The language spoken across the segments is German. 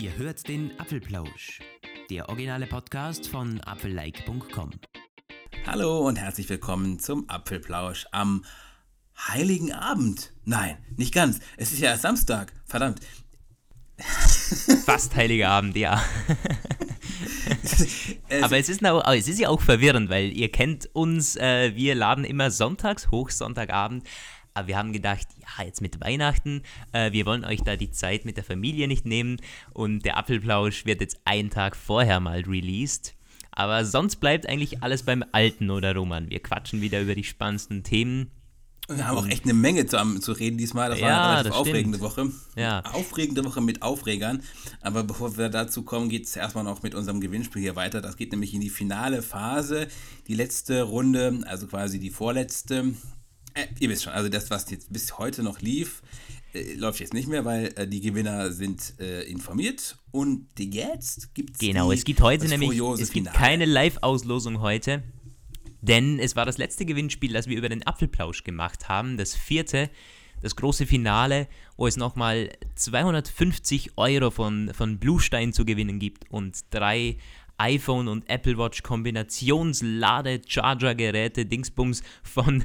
Ihr hört den Apfelplausch, der originale Podcast von apfellike.com. Hallo und herzlich willkommen zum Apfelplausch am Heiligen Abend. Nein, nicht ganz. Es ist ja erst Samstag. Verdammt. Fast Heiliger Abend, ja. Aber es ist, auch, es ist ja auch verwirrend, weil ihr kennt uns, äh, wir laden immer sonntags hoch, Sonntagabend. Aber wir haben gedacht, ja, jetzt mit Weihnachten, äh, wir wollen euch da die Zeit mit der Familie nicht nehmen und der Apfelplausch wird jetzt einen Tag vorher mal released. Aber sonst bleibt eigentlich alles beim Alten, oder Roman? Wir quatschen wieder über die spannendsten Themen. Wir haben auch echt eine Menge zu, zu reden diesmal. Das war Ja, eine relativ aufregende stimmt. Woche. Ja. Aufregende Woche mit Aufregern. Aber bevor wir dazu kommen, geht es erstmal noch mit unserem Gewinnspiel hier weiter. Das geht nämlich in die finale Phase. Die letzte Runde, also quasi die vorletzte. Äh, ihr wisst schon, also das, was jetzt bis heute noch lief, äh, läuft jetzt nicht mehr, weil äh, die Gewinner sind äh, informiert. Und jetzt gibt es Genau, es gibt heute nämlich es gibt Finale. keine Live-Auslosung heute, denn es war das letzte Gewinnspiel, das wir über den Apfelplausch gemacht haben, das vierte, das große Finale, wo es nochmal 250 Euro von, von Bluestein zu gewinnen gibt und drei iPhone und Apple Watch Kombinations-Lade-Charger-Geräte Dingsbums von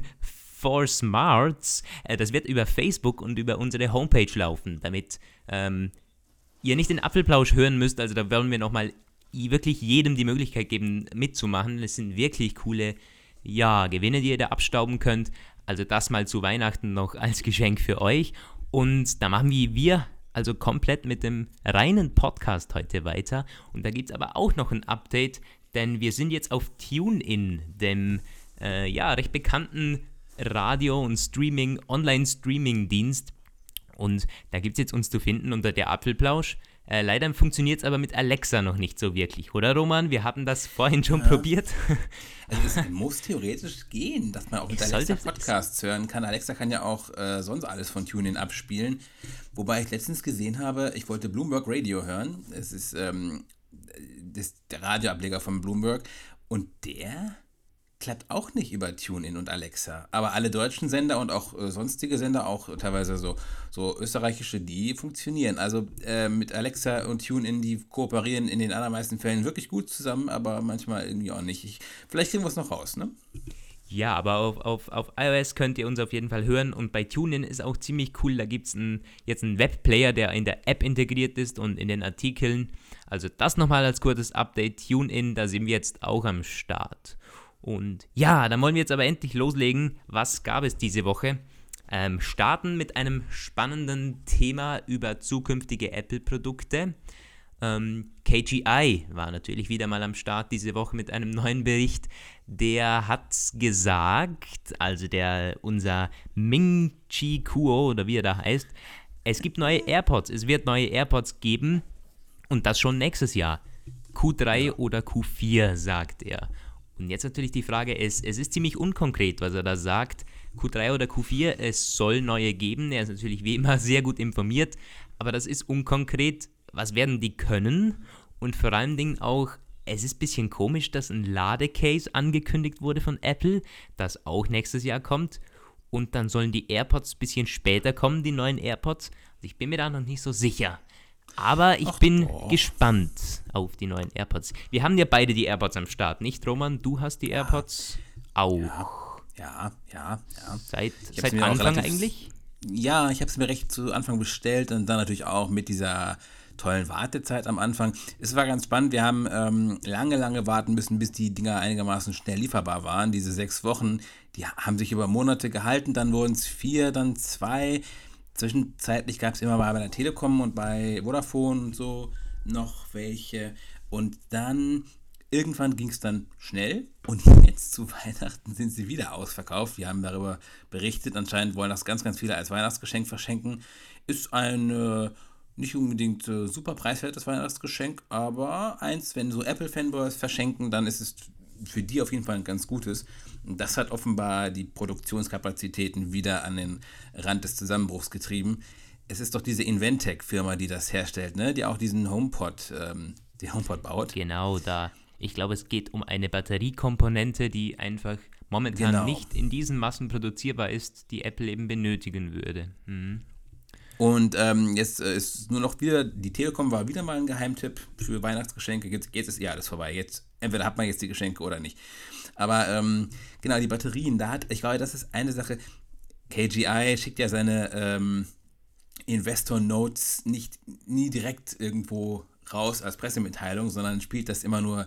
For Smarts. Äh, Das wird über Facebook und über unsere Homepage laufen, damit ähm, ihr nicht den Apfelplausch hören müsst, also da wollen wir nochmal wirklich jedem die Möglichkeit geben, mitzumachen. Es sind wirklich coole, ja, Gewinne, die ihr da abstauben könnt. Also das mal zu Weihnachten noch als Geschenk für euch. Und da machen wir, wir also komplett mit dem reinen Podcast heute weiter. Und da gibt es aber auch noch ein Update, denn wir sind jetzt auf TuneIn, dem äh, ja, recht bekannten Radio- und Streaming, Online-Streaming-Dienst. Und da gibt es jetzt uns zu finden unter der Apfelplausch. Äh, leider funktioniert es aber mit Alexa noch nicht so wirklich, oder Roman? Wir hatten das vorhin schon probiert. Also es muss theoretisch gehen, dass man auch mit Es Alexa Podcasts hören kann. Alexa kann ja auch äh, sonst alles von TuneIn abspielen. Wobei ich letztens gesehen habe, ich wollte Bloomberg Radio hören. Es ist ähm, das, der Radioableger von Bloomberg. Und der klappt auch nicht über TuneIn und Alexa. Aber alle deutschen Sender und auch äh, sonstige Sender, auch teilweise so, so österreichische, die funktionieren. Also äh, mit Alexa und TuneIn, die kooperieren in den allermeisten Fällen wirklich gut zusammen, aber manchmal irgendwie auch nicht. Ich, vielleicht kriegen wir es noch raus, ne? Ja, aber auf, auf, auf iOS könnt ihr uns auf jeden Fall hören und bei TuneIn ist auch ziemlich cool. Da gibt es jetzt einen Webplayer, der in der App integriert ist und in den Artikeln. Also das nochmal als kurzes Update. TuneIn, da sind wir jetzt auch am Start. Und ja, dann wollen wir jetzt aber endlich loslegen. Was gab es diese Woche? Ähm, starten mit einem spannenden Thema über zukünftige Apple-Produkte. Ähm, KGI war natürlich wieder mal am Start diese Woche mit einem neuen Bericht. Der hat gesagt, also der unser Ming Chi Kuo oder wie er da heißt, es gibt neue AirPods, es wird neue AirPods geben und das schon nächstes Jahr. Q3 oder Q4, sagt er. Und jetzt natürlich die Frage, es, es ist ziemlich unkonkret, was er da sagt. Q3 oder Q4, es soll neue geben. Er ist natürlich wie immer sehr gut informiert, aber das ist unkonkret. Was werden die können? Und vor allen Dingen auch, es ist ein bisschen komisch, dass ein Ladecase angekündigt wurde von Apple, das auch nächstes Jahr kommt. Und dann sollen die AirPods ein bisschen später kommen, die neuen AirPods. Also ich bin mir da noch nicht so sicher. Aber ich Ach bin doch. gespannt auf die neuen AirPods. Wir haben ja beide die AirPods am Start, nicht Roman? Du hast die AirPods auch. Ja, ja, ja. Seit, seit Anfang eigentlich? Ja, ich habe es mir recht zu Anfang bestellt und dann natürlich auch mit dieser tollen Wartezeit am Anfang. Es war ganz spannend. Wir haben ähm, lange, lange warten müssen, bis die Dinger einigermaßen schnell lieferbar waren. Diese sechs Wochen, die haben sich über Monate gehalten. Dann wurden es vier, dann zwei. Zwischenzeitlich gab es immer mal bei der Telekom und bei Vodafone und so noch welche. Und dann irgendwann ging es dann schnell und jetzt zu Weihnachten sind sie wieder ausverkauft. Wir haben darüber berichtet. Anscheinend wollen das ganz, ganz viele als Weihnachtsgeschenk verschenken. Ist ein nicht unbedingt äh, super preiswertes Weihnachtsgeschenk, aber eins, wenn so Apple-Fanboys verschenken, dann ist es für die auf jeden Fall ein ganz gutes. Das hat offenbar die Produktionskapazitäten wieder an den Rand des Zusammenbruchs getrieben. Es ist doch diese Inventec-Firma, die das herstellt, ne? die auch diesen HomePod, ähm, die HomePod baut. Genau, da. Ich glaube, es geht um eine Batteriekomponente, die einfach momentan Genau. nicht in diesen Massen produzierbar ist, die Apple eben benötigen würde. Mhm. Und ähm, jetzt äh, ist nur noch wieder, die Telekom war wieder mal ein Geheimtipp für Weihnachtsgeschenke. Jetzt, jetzt ist ja alles vorbei. Jetzt, entweder hat man jetzt die Geschenke oder nicht. Aber ähm, genau, die Batterien, da hat, ich glaube, das ist eine Sache. KGI schickt ja seine ähm, Investor Notes nicht nie direkt irgendwo raus als Pressemitteilung, sondern spielt das immer nur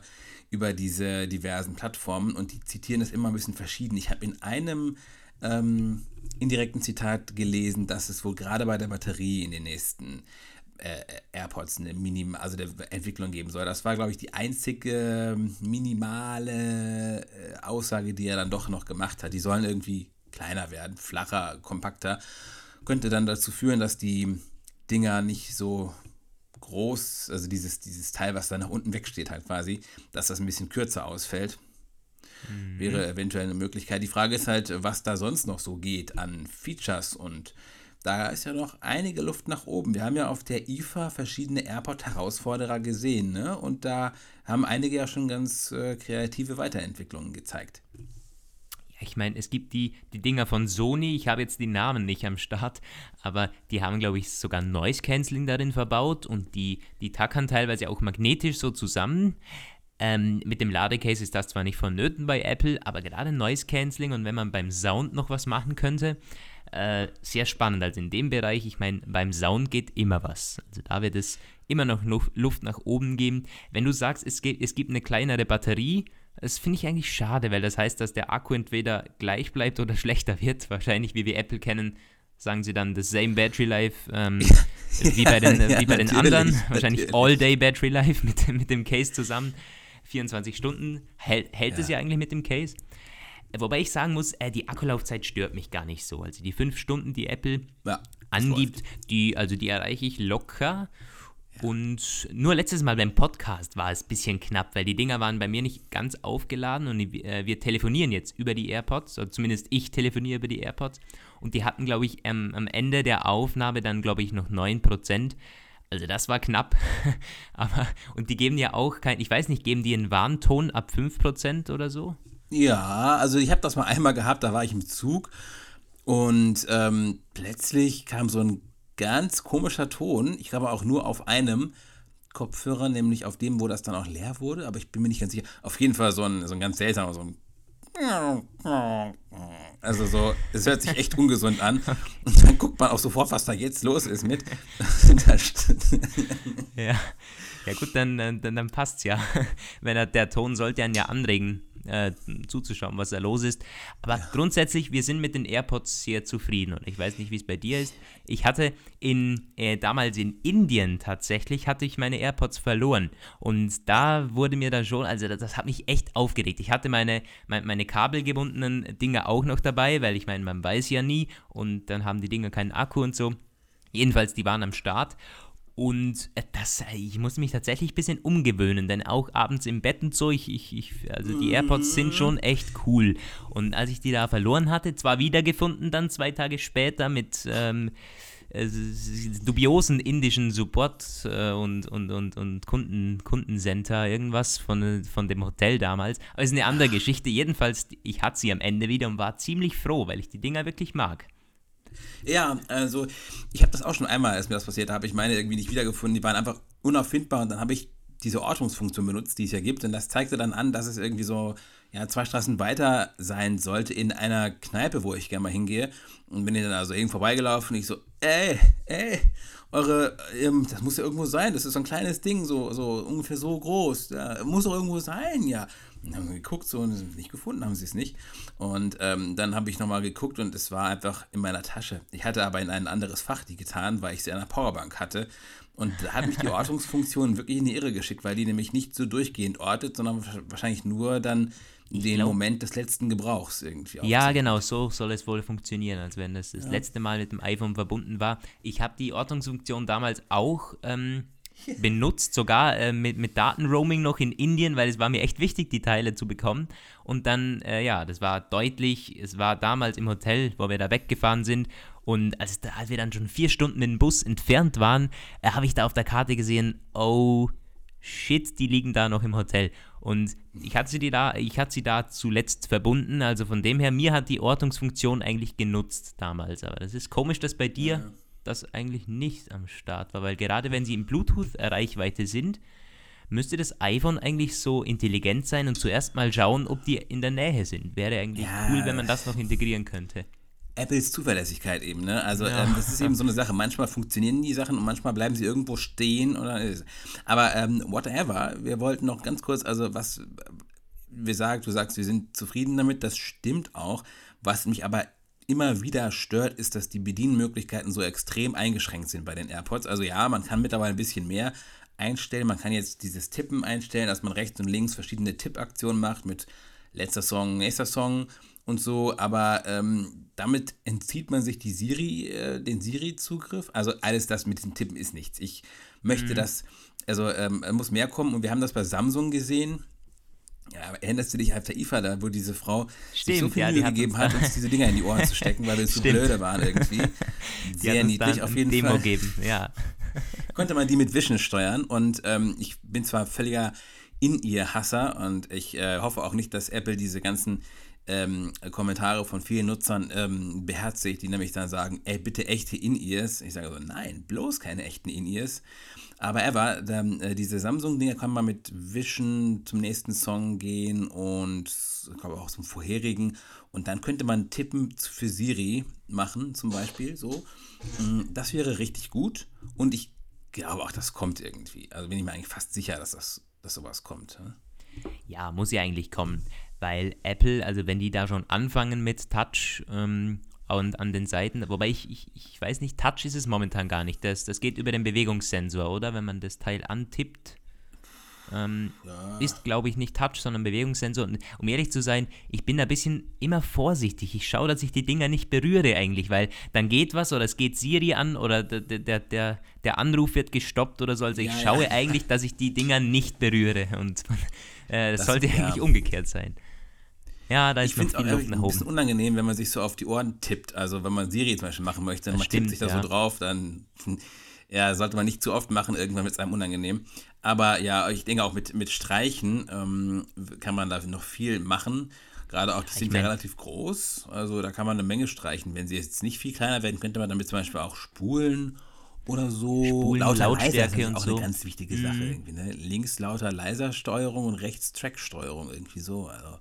über diese diversen Plattformen und die zitieren das immer ein bisschen verschieden. Ich habe in einem ähm, indirekten Zitat gelesen, dass es wohl gerade bei der Batterie in den nächsten äh, AirPods eine Minim also der Entwicklung geben soll. Das war, glaube ich, die einzige minimale äh, Aussage, die er dann doch noch gemacht hat. Die sollen irgendwie kleiner werden, flacher, kompakter. Könnte dann dazu führen, dass die Dinger nicht so groß, also dieses, dieses Teil, was da nach unten wegsteht, halt quasi, dass das ein bisschen kürzer ausfällt. Mhm. Wäre eventuell eine Möglichkeit. Die Frage ist halt, was da sonst noch so geht an Features und da ist ja noch einige Luft nach oben. Wir haben ja auf der IFA verschiedene Airport-Herausforderer gesehen, ne? Und da haben einige ja schon ganz äh, kreative Weiterentwicklungen gezeigt. Ich meine, es gibt die, die Dinger von Sony, ich habe jetzt die Namen nicht am Start, aber die haben, glaube ich, sogar Noise Cancelling darin verbaut und die, die tackern teilweise auch magnetisch so zusammen. Ähm, mit dem Ladecase ist das zwar nicht vonnöten bei Apple, aber gerade Noise Cancelling und wenn man beim Sound noch was machen könnte, äh, sehr spannend. Also in dem Bereich, ich meine, beim Sound geht immer was. Also da wird es immer noch Luft nach oben geben. Wenn du sagst, es, geht, es gibt eine kleinere Batterie, das finde ich eigentlich schade, weil das heißt, dass der Akku entweder gleich bleibt oder schlechter wird. Wahrscheinlich, wie wir Apple kennen, sagen sie dann the same battery life ähm, wie bei den, ja, wie bei den anderen. Wahrscheinlich all-day battery life mit, mit dem Case zusammen. 24 Stunden hält, hält ja. es ja eigentlich mit dem Case. Wobei ich sagen muss, äh, die Akkulaufzeit stört mich gar nicht so. Also die 5 Stunden, die Apple ja, angibt, die, also die erreiche ich locker. Und nur letztes Mal beim Podcast war es ein bisschen knapp, weil die Dinger waren bei mir nicht ganz aufgeladen und äh, wir telefonieren jetzt über die AirPods, oder zumindest ich telefoniere über die AirPods. Und die hatten, glaube ich, ähm, am Ende der Aufnahme dann, glaube ich, noch 9%. Also das war knapp. Aber, und die geben ja auch kein, ich weiß nicht, geben die einen Warnton ab 5% oder so? Ja, also ich habe das mal einmal gehabt, da war ich im Zug und ähm, plötzlich kam so ein ganz komischer Ton. Ich glaube auch nur auf einem Kopfhörer, nämlich auf dem, wo das dann auch leer wurde, aber ich bin mir nicht ganz sicher. Auf jeden Fall so ein, so ein ganz seltsamer, so ein also so, es hört sich echt ungesund an. Und dann guckt man auch sofort, was da jetzt los ist mit. ja. ja gut, dann, dann, dann passt's ja. Wenn er, der Ton sollte einen ja anregen, äh, zuzuschauen, was da los ist. Aber ja. grundsätzlich, wir sind mit den AirPods sehr zufrieden und ich weiß nicht, wie es bei dir ist. Ich hatte in, äh, damals in Indien tatsächlich, hatte ich meine AirPods verloren und da wurde mir dann schon, also das, das hat mich echt aufgeregt. Ich hatte meine, meine, meine kabelgebundenen Dinge auch noch dabei, weil ich meine, man weiß ja nie und dann haben die Dinger keinen Akku und so. Jedenfalls, die waren am Start und äh, das, äh, ich muss mich tatsächlich ein bisschen umgewöhnen, denn auch abends im Bett und so, ich, ich, ich, also die AirPods sind schon echt cool. Und als ich die da verloren hatte, zwar wiedergefunden dann zwei Tage später mit ähm, äh, dubiosen indischen Support äh, und, und, und, und Kunden, Kundencenter, irgendwas von, von dem Hotel damals. Aber es ist eine andere Geschichte. Jedenfalls, ich hatte sie am Ende wieder und war ziemlich froh, weil ich die Dinger wirklich mag. Ja, also ich habe das auch schon einmal, als mir das passiert, habe ich meine irgendwie nicht wiedergefunden. Die waren einfach unauffindbar und dann habe ich diese Ortungsfunktion benutzt, die es ja gibt. Und das zeigte dann an, dass es irgendwie so ja, zwei Straßen weiter sein sollte in einer Kneipe, wo ich gerne mal hingehe. Und bin dann also irgendwo vorbeigelaufen und ich so, ey, ey, eure, ähm, das muss ja irgendwo sein, das ist so ein kleines Ding, so, so ungefähr so groß. Ja, muss doch irgendwo sein, ja. Und haben geguckt so und nicht gefunden haben sie es nicht. Und ähm, dann habe ich nochmal geguckt und es war einfach in meiner Tasche. Ich hatte aber in ein anderes Fach die getan, weil ich sie an der Powerbank hatte. Und da hat mich die Ortungsfunktion wirklich in die Irre geschickt, weil die nämlich nicht so durchgehend ortet, sondern wahrscheinlich nur dann den glaub, Moment des letzten Gebrauchs irgendwie. Ja, genau, so soll es wohl funktionieren, als wenn das das ja. letzte Mal mit dem iPhone verbunden war. Ich habe die Ortungsfunktion damals auch ähm, benutzt, sogar äh, mit, mit Datenroaming noch in Indien, weil es war mir echt wichtig, die Teile zu bekommen. Und dann, äh, ja, das war deutlich, es war damals im Hotel, wo wir da weggefahren sind. Und als, als wir dann schon vier Stunden mit dem Bus entfernt waren, äh, habe ich da auf der Karte gesehen, oh shit, die liegen da noch im Hotel. Und ich hatte sie da, ich hatte sie da zuletzt verbunden, also von dem her, mir hat die Ortungsfunktion eigentlich genutzt damals. Aber das ist komisch, dass bei dir. Ja das eigentlich nicht am Start war, weil gerade wenn sie in Bluetooth-Reichweite sind, müsste das iPhone eigentlich so intelligent sein und zuerst mal schauen, ob die in der Nähe sind. Wäre eigentlich ja. cool, wenn man das noch integrieren könnte. Apples Zuverlässigkeit eben, ne? Also ja. ähm, das ist eben so eine Sache. Manchmal funktionieren die Sachen und manchmal bleiben sie irgendwo stehen oder. Aber ähm, whatever. Wir wollten noch ganz kurz, also was wir sagen, du sagst, wir sind zufrieden damit, das stimmt auch. Was mich aber immer wieder stört, ist, dass die Bedienmöglichkeiten so extrem eingeschränkt sind bei den AirPods. Also ja, man kann mittlerweile ein bisschen mehr einstellen. Man kann jetzt dieses Tippen einstellen, dass man rechts und links verschiedene Tippaktionen macht mit letzter Song, nächster Song und so, aber ähm, damit entzieht man sich die Siri, äh, den Siri-Zugriff. Also alles das mit den Tippen ist nichts. Ich möchte mhm. das, also ähm, muss mehr kommen und wir haben das bei Samsung gesehen. Ja, erinnerst du dich auf der IFA, da wo diese Frau Stimmt, so viel ja, Mühe gegeben hat, uns diese Dinger in die Ohren zu stecken, weil wir so blöde waren irgendwie. Sehr niedlich auf jeden Demo Fall. Geben. Ja. Konnte man die mit Vision steuern und ähm, ich bin zwar völliger In-Ear-Hasser und ich äh, hoffe auch nicht, dass Apple diese ganzen ähm, Kommentare von vielen Nutzern ähm, beherzigt, die nämlich dann sagen, ey, bitte echte In-Ears. Ich sage so, nein, bloß keine echten In-Ears. Aber ever, der, äh, diese Samsung-Dinger kann man mit Vision zum nächsten Song gehen und ich glaube auch zum vorherigen. Und dann könnte man Tippen für Siri machen, zum Beispiel. So. Mm, das wäre richtig gut. Und ich glaube auch, das kommt irgendwie. Also bin ich mir eigentlich fast sicher, dass, das, dass sowas kommt. Ja, muss ja eigentlich kommen. Weil Apple, also wenn die da schon anfangen mit Touch, ähm, und an den Seiten. Wobei ich, ich, ich weiß nicht, Touch ist es momentan gar nicht. Das, das geht über den Bewegungssensor, oder? Wenn man das Teil antippt. Ähm, ja. Ist, glaube ich, nicht Touch, sondern Bewegungssensor. Und um ehrlich zu sein, ich bin da ein bisschen immer vorsichtig. Ich schaue, dass ich die Dinger nicht berühre eigentlich, weil dann geht was oder es geht Siri an oder der, der, der, der Anruf wird gestoppt oder so. Also ich ja, schaue ja. eigentlich, dass ich die Dinger nicht berühre. Und äh, das, das, sollte eigentlich umgekehrt sein. Ja, da ist ich noch viel nach oben. ein bisschen unangenehm, wenn man sich so auf die Ohren tippt. Also wenn man Siri zum Beispiel machen möchte, dann man stimmt, tippt sich da ja. so drauf, dann ja, sollte man nicht zu oft machen, irgendwann wird es einem unangenehm. Aber ja, ich denke auch mit, mit Streichen ähm, kann man da noch viel machen. Gerade auch, die sind ja relativ groß. Also da kann man eine Menge streichen. Wenn sie jetzt nicht viel kleiner werden, könnte man damit zum Beispiel auch spulen oder so. Spulen, lauter, Lautstärke und auch so. eine ganz wichtige Sache mhm. irgendwie. Ne? Links lauter leiser Steuerung und rechts Track-Steuerung irgendwie so. Also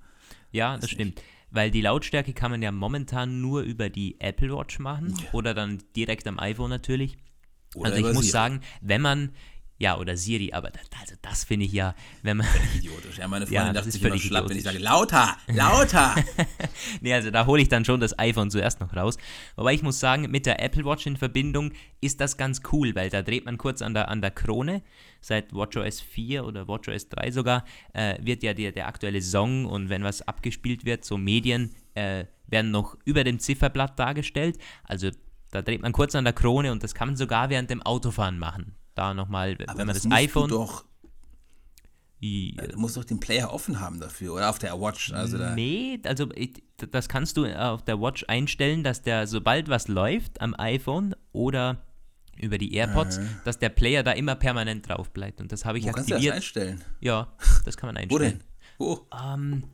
ja, das stimmt. Weil die Lautstärke kann man ja momentan nur über die Apple Watch machen ja. oder dann direkt am iPhone natürlich. Oder also ich muss sagen, wenn man ja, oder Siri, aber das, also das finde ich ja, wenn man. Idiotisch. Ja, meine Freundin ja, dachte sich immer schlapp, idiotisch. wenn ich sage, lauter, lauter. nee, also da hole ich dann schon das iPhone zuerst noch raus. Wobei ich muss sagen, mit der Apple Watch in Verbindung ist das ganz cool, weil da dreht man kurz an der, an der Krone. Seit WatchOS 4 oder WatchOS 3 sogar äh, wird ja der, der aktuelle Song und wenn was abgespielt wird, so Medien äh, werden noch über dem Zifferblatt dargestellt. Also da dreht man kurz an der Krone und das kann man sogar während dem Autofahren machen da nochmal, wenn man das, das iPhone. doch ja. Du musst doch den Player offen haben dafür oder auf der Watch. Also da nee, also das kannst du auf der Watch einstellen, dass der, sobald was läuft am iPhone oder über die AirPods, Aha. dass der Player da immer permanent drauf bleibt. Und das habe ich Wo aktiviert. Kannst du das einstellen? Ja, das kann man einstellen. Wo denn? Wo? Ähm,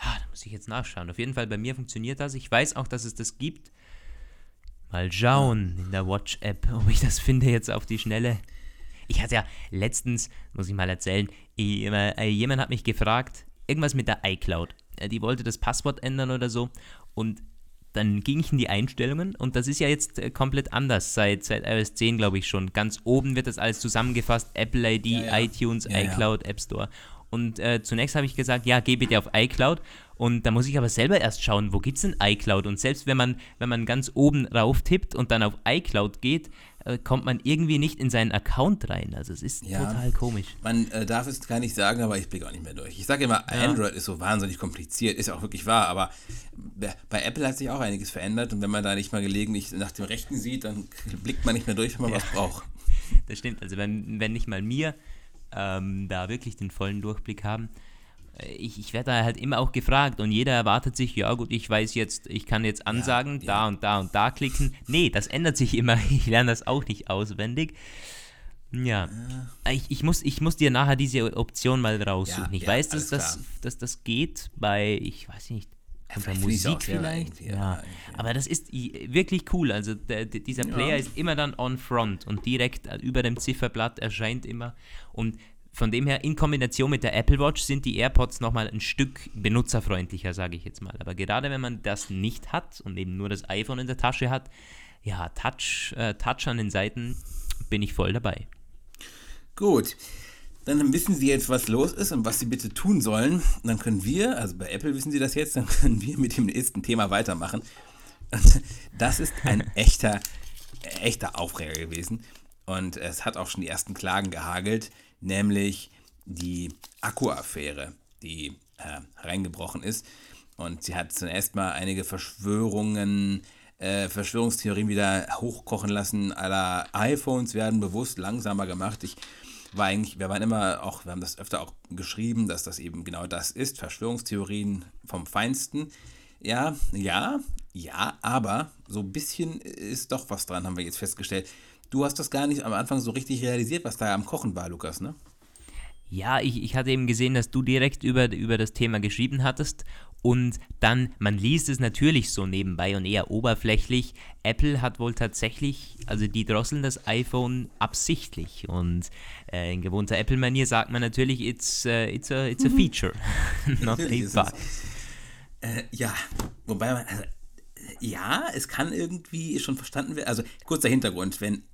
ja, da muss ich jetzt nachschauen. Auf jeden Fall bei mir funktioniert das. Ich weiß auch, dass es das gibt. Mal schauen in der Watch-App, ob ich das finde jetzt auf die Schnelle. Ich hatte ja letztens, muss ich mal erzählen, äh, jemand hat mich gefragt, irgendwas mit der iCloud. Die wollte das Passwort ändern oder so. Und dann ging ich in die Einstellungen und das ist ja jetzt äh, komplett anders seit, seit iOS 10, glaube ich schon. Ganz oben wird das alles zusammengefasst: Apple ID, ja, ja. iTunes, ja, iCloud, App Store. Und äh, zunächst habe ich gesagt, ja, geh bitte auf iCloud. Und da muss ich aber selber erst schauen, wo gibt es denn iCloud? Und selbst wenn man, wenn man ganz oben rauf tippt und dann auf iCloud geht, kommt man irgendwie nicht in seinen Account rein. Also es ist ja, total komisch. Man äh, darf es gar nicht sagen, aber ich blicke auch nicht mehr durch. Ich sage immer, ja. Android ist so wahnsinnig kompliziert, ist auch wirklich wahr, aber bei Apple hat sich auch einiges verändert und wenn man da nicht mal gelegentlich nach dem Rechten sieht, dann blickt man nicht mehr durch, wenn man ja. was braucht. Das stimmt, also wenn, wenn nicht mal mir ähm, da wirklich den vollen Durchblick haben, ich, ich werde da halt immer auch gefragt und jeder erwartet sich, ja gut, ich weiß jetzt, ich kann jetzt ansagen, ja, da und da und da klicken. Nee, das ändert sich immer. Ich lerne das auch nicht auswendig. Ja, ja. Ich, ich, muss, ich muss dir nachher diese Option mal raussuchen. Ich weiß, dass das, dass das geht bei, ich weiß nicht, unter Musik vielleicht. Ja. Aber das ist wirklich cool. Also der, dieser Player ist immer dann on front und direkt äh, über dem Zifferblatt erscheint immer. Und von dem her, in Kombination mit der Apple Watch sind die AirPods nochmal ein Stück benutzerfreundlicher, sage ich jetzt mal. Aber gerade wenn man das nicht hat und eben nur das iPhone in der Tasche hat, ja, Touch, äh, Touch an den Seiten bin ich voll dabei. Gut. Dann wissen Sie jetzt, was los ist und was Sie bitte tun sollen. Dann können wir, also bei Apple wissen Sie das jetzt, dann können wir mit dem nächsten Thema weitermachen. Das ist ein echter, echter Aufreger gewesen. Und es hat auch schon die ersten Klagen gehagelt nämlich die Akku-Affäre, die äh, hereingebrochen ist. Und sie hat zunächst mal einige Verschwörungen, äh, Verschwörungstheorien wieder hochkochen lassen. Aller iPhones werden bewusst langsamer gemacht. Ich war eigentlich, wir waren immer auch, wir haben das öfter auch geschrieben, dass das eben genau das ist, Verschwörungstheorien vom Feinsten. Ja, ja, ja, aber so ein bisschen ist doch was dran, haben wir jetzt festgestellt. Du hast das gar nicht am Anfang so richtig realisiert, was da am Kochen war, Lukas, ne? Ja, ich, ich hatte eben gesehen, dass du direkt über, über das Thema geschrieben hattest und dann, man liest es natürlich so nebenbei und eher oberflächlich. Apple hat wohl tatsächlich, also die drosseln das iPhone absichtlich und äh, in gewohnter Apple-Manier sagt man natürlich, it's, uh, it's, a, it's a mhm. feature, not a bug. Äh, ja, wobei man, also, ja, es kann irgendwie schon verstanden werden. Also kurzer Hintergrund, wenn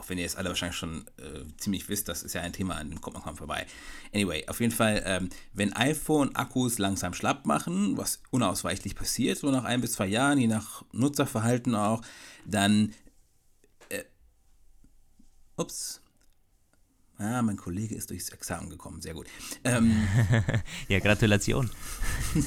auch wenn ihr es alle wahrscheinlich schon äh, ziemlich wisst, das ist ja ein Thema, an dem kommt man kaum vorbei. Anyway, auf jeden Fall, ähm, wenn iPhone-Akkus langsam schlapp machen, was unausweichlich passiert, so nach ein bis zwei Jahren, je nach Nutzerverhalten auch, dann. Äh, ups, Ah, mein Kollege ist durchs Examen gekommen, sehr gut. Ähm, ja, Gratulation.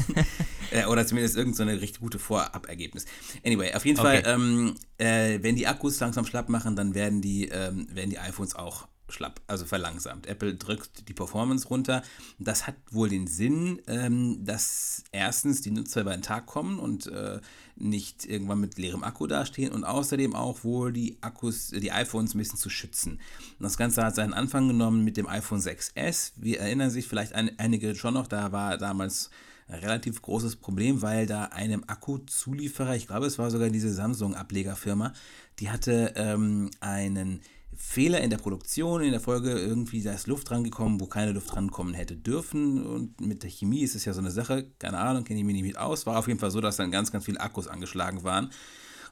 Oder zumindest irgendeine so richtig gute Vorabergebnis. Anyway, auf jeden okay. Fall, ähm, äh, wenn die Akkus langsam schlapp machen, dann werden die, ähm, werden die iPhones auch schlapp, also verlangsamt. Apple drückt die Performance runter. Das hat wohl den Sinn, ähm, dass erstens die Nutzer über den Tag kommen und äh, nicht irgendwann mit leerem Akku dastehen und außerdem auch wohl die Akkus, die iPhones ein bisschen zu schützen. Das Ganze hat seinen Anfang genommen mit dem iPhone 6S. Wir erinnern sich vielleicht ein, einige schon noch, da war damals ein relativ großes Problem, weil da einem Akkuzulieferer, ich glaube es war sogar diese Samsung-Ablegerfirma, die hatte ähm, einen Fehler in der Produktion, in der Folge irgendwie da ist Luft rangekommen, wo keine Luft rankommen hätte dürfen. Und mit der Chemie ist es ja so eine Sache, keine Ahnung, kenne ich mich nicht mit aus. War auf jeden Fall so, dass dann ganz, ganz viele Akkus angeschlagen waren.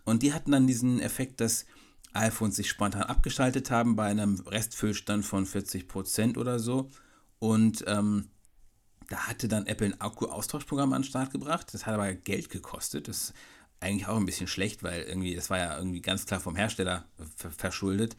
Und die hatten dann diesen Effekt, dass iPhones sich spontan abgeschaltet haben bei einem Restfüllstand von 40% oder so. Und ähm, da hatte dann Apple ein Akku-Austauschprogramm an den Start gebracht. Das hat aber Geld gekostet. Das ist eigentlich auch ein bisschen schlecht, weil irgendwie, das war ja irgendwie ganz klar vom Hersteller verschuldet.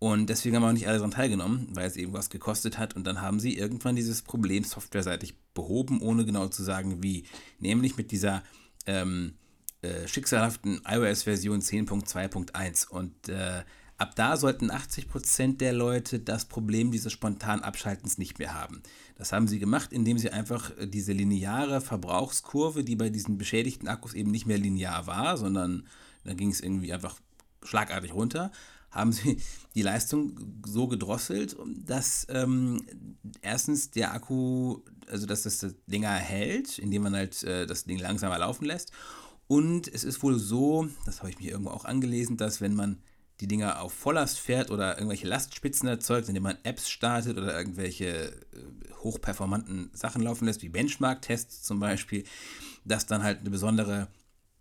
Und deswegen haben auch nicht alle daran teilgenommen, weil es eben was gekostet hat. Und dann haben sie irgendwann dieses Problem softwareseitig behoben, ohne genau zu sagen, wie. Nämlich mit dieser ähm, äh, schicksalhaften iOS-Version 10.2.1. Und äh, ab da sollten 80% der Leute das Problem dieses spontanen Abschaltens nicht mehr haben. Das haben sie gemacht, indem sie einfach äh, diese lineare Verbrauchskurve, die bei diesen beschädigten Akkus eben nicht mehr linear war, sondern da ging es irgendwie einfach schlagartig runter, haben sie die Leistung so gedrosselt, dass ähm, erstens der Akku, also dass das, das länger hält, indem man halt äh, das Ding langsamer laufen lässt. Und es ist wohl so, das habe ich mir irgendwo auch angelesen, dass wenn man die Dinger auf Volllast fährt oder irgendwelche Lastspitzen erzeugt, indem man Apps startet oder irgendwelche äh, hochperformanten Sachen laufen lässt, wie Benchmark-Tests zum Beispiel, dass dann halt eine besondere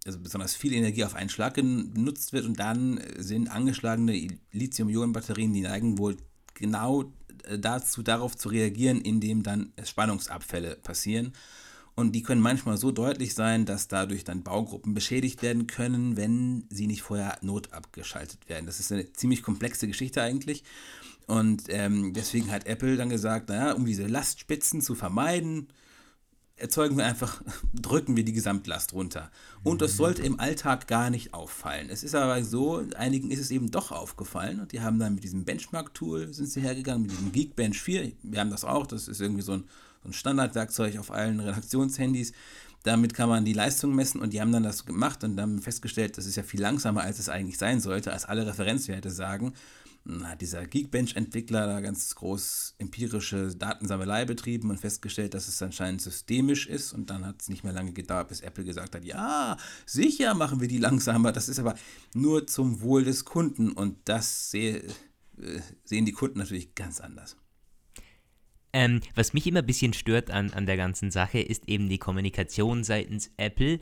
also besonders viel Energie auf einen Schlag genutzt wird und dann sind angeschlagene Lithium-Ionen-Batterien, die neigen wohl genau äh, dazu, darauf zu reagieren, indem dann Spannungsabfälle passieren. Und die können manchmal so deutlich sein, dass dadurch dann Baugruppen beschädigt werden können, wenn sie nicht vorher notabgeschaltet werden. Das ist eine ziemlich komplexe Geschichte eigentlich. Und ähm, deswegen hat Apple dann gesagt, naja, um diese Lastspitzen zu vermeiden, erzeugen wir einfach, drücken wir die Gesamtlast runter. Und das sollte im Alltag gar nicht auffallen. Es ist aber so, einigen ist es eben doch aufgefallen und die haben dann mit diesem Benchmark-Tool, sind sie hergegangen, mit diesem Geekbench 4, wir haben das auch, das ist irgendwie so ein, so ein Standardwerkzeug auf allen Redaktionshandys. Damit kann man die Leistung messen und die haben dann das gemacht und dann festgestellt, das ist ja viel langsamer, als es eigentlich sein sollte, als alle Referenzwerte sagen. Hat dieser Geekbench-Entwickler da ganz groß empirische Datensammelei betrieben und festgestellt, dass es anscheinend systemisch ist. Und dann hat es nicht mehr lange gedauert, bis Apple gesagt hat, ja, sicher machen wir die langsamer. Das ist aber nur zum Wohl des Kunden. Und das seh, äh, sehen die Kunden natürlich ganz anders. Ähm, was mich immer ein bisschen stört an, an der ganzen Sache, ist eben die Kommunikation seitens Apple.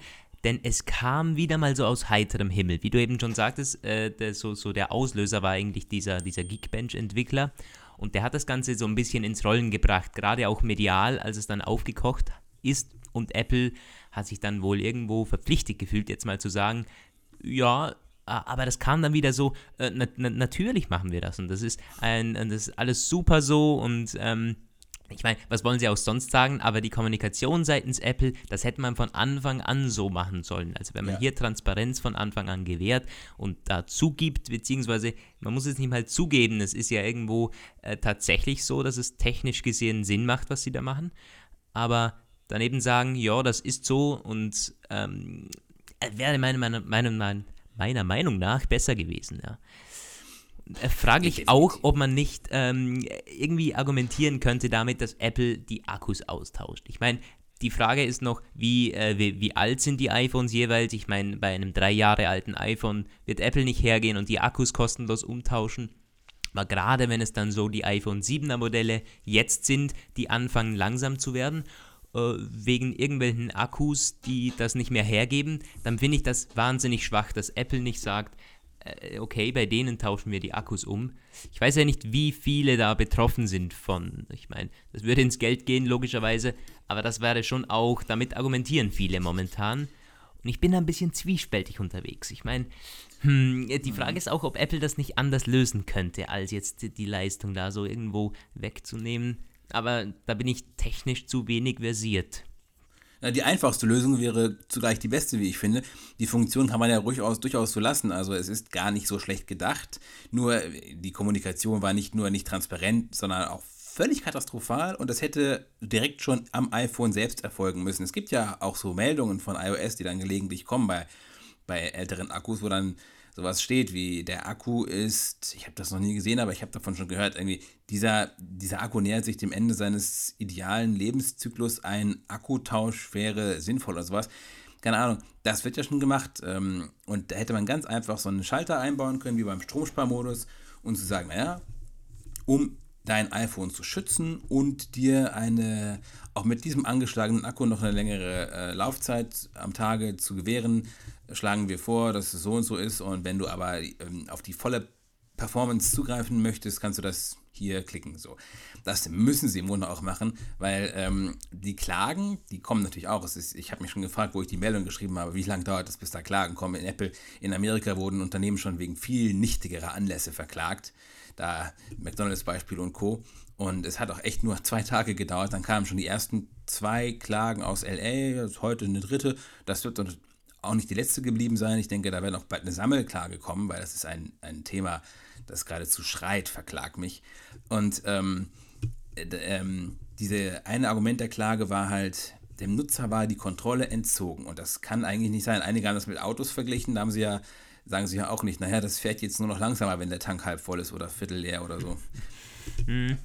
Denn es kam wieder mal so aus heiterem Himmel. Wie du eben schon sagtest, äh, der, so, so der Auslöser war eigentlich dieser, dieser Geekbench-Entwickler. Und der hat das Ganze so ein bisschen ins Rollen gebracht, gerade auch medial, als es dann aufgekocht ist. Und Apple hat sich dann wohl irgendwo verpflichtet gefühlt, jetzt mal zu sagen, ja, aber das kam dann wieder so, äh, na, na, natürlich machen wir das. Und das ist, ein, das ist alles super so und ähm, ich meine, was wollen sie auch sonst sagen, aber die Kommunikation seitens Apple, das hätte man von Anfang an so machen sollen. Also wenn man ja. hier Transparenz von Anfang an gewährt und da zugibt, beziehungsweise man muss es nicht mal zugeben, es ist ja irgendwo äh, tatsächlich so, dass es technisch gesehen Sinn macht, was sie da machen, aber daneben sagen, ja, das ist so und ähm, wäre meiner, meiner, meiner, meiner Meinung nach besser gewesen. Ja. Äh, frage ich auch, ob man nicht ähm, irgendwie argumentieren könnte damit, dass Apple die Akkus austauscht. Ich meine, die Frage ist noch, wie, äh, wie, wie, alt sind die iPhones jeweils? Ich meine, bei einem drei Jahre alten iPhone wird Apple nicht hergehen und die Akkus kostenlos umtauschen. Aber gerade wenn es dann so die iPhone 7er Modelle jetzt sind, die anfangen langsam zu werden, äh, wegen irgendwelchen Akkus, die das nicht mehr hergeben, dann finde ich das wahnsinnig schwach, dass Apple nicht sagt, okay, bei denen tauschen wir die Akkus um. Ich weiß ja nicht, wie viele da betroffen sind von, ich meine, das würde ins Geld gehen, logischerweise, aber das wäre schon auch, damit argumentieren viele momentan. Und ich bin da ein bisschen zwiespältig unterwegs. Ich meine, hm, die Frage mhm. ist auch, ob Apple das nicht anders lösen könnte, als jetzt die Leistung da so irgendwo wegzunehmen. Aber da bin ich technisch zu wenig versiert. Die einfachste Lösung wäre zugleich die beste, wie ich finde. Die Funktion kann man ja durchaus, durchaus so lassen. Also es ist gar nicht so schlecht gedacht. Nur die Kommunikation war nicht nur nicht transparent, sondern auch völlig katastrophal und das hätte direkt schon am iPhone selbst erfolgen müssen. Es gibt ja auch so Meldungen von iOS, die dann gelegentlich kommen bei, bei älteren Akkus, wo dann sowas steht wie der Akku ist, ich habe das noch nie gesehen, aber ich habe davon schon gehört, irgendwie dieser, dieser Akku nähert sich dem Ende seines idealen Lebenszyklus, ein Akkutausch wäre sinnvoll oder sowas. Keine Ahnung, das wird ja schon gemacht ähm, und da hätte man ganz einfach so einen Schalter einbauen können, wie beim Stromsparmodus und zu sagen, naja, um dein iPhone zu schützen und dir eine, auch mit diesem angeschlagenen Akku noch eine längere äh, Laufzeit am Tage zu gewähren, schlagen wir vor, dass es so und so ist. Und wenn du aber ähm, auf die volle Performance zugreifen möchtest, kannst du das hier klicken. So. Das müssen sie im Grunde auch machen, weil ähm, die Klagen, die kommen natürlich auch. Ist, ich habe mich schon gefragt, wo ich die Meldung geschrieben habe, wie lange dauert es, bis da Klagen kommen. In Apple, in Amerika wurden Unternehmen schon wegen viel nichtigerer Anlässe verklagt. Da McDonalds Beispiel und Co. Und es hat auch echt nur zwei Tage gedauert. Dann kamen schon die ersten zwei Klagen aus LA, heute eine dritte. Das wird auch nicht die letzte geblieben sein. Ich denke, da wird auch bald eine Sammelklage kommen, weil das ist ein, ein Thema, das geradezu schreit, verklag mich. Und ähm, äh, ähm, diese eine Argument der Klage war halt, dem Nutzer war die Kontrolle entzogen. Und das kann eigentlich nicht sein. Einige haben das mit Autos verglichen, da haben sie ja, sagen sie ja auch nicht, naja, das fährt jetzt nur noch langsamer, wenn der Tank halb voll ist oder viertel leer oder so. Mhm.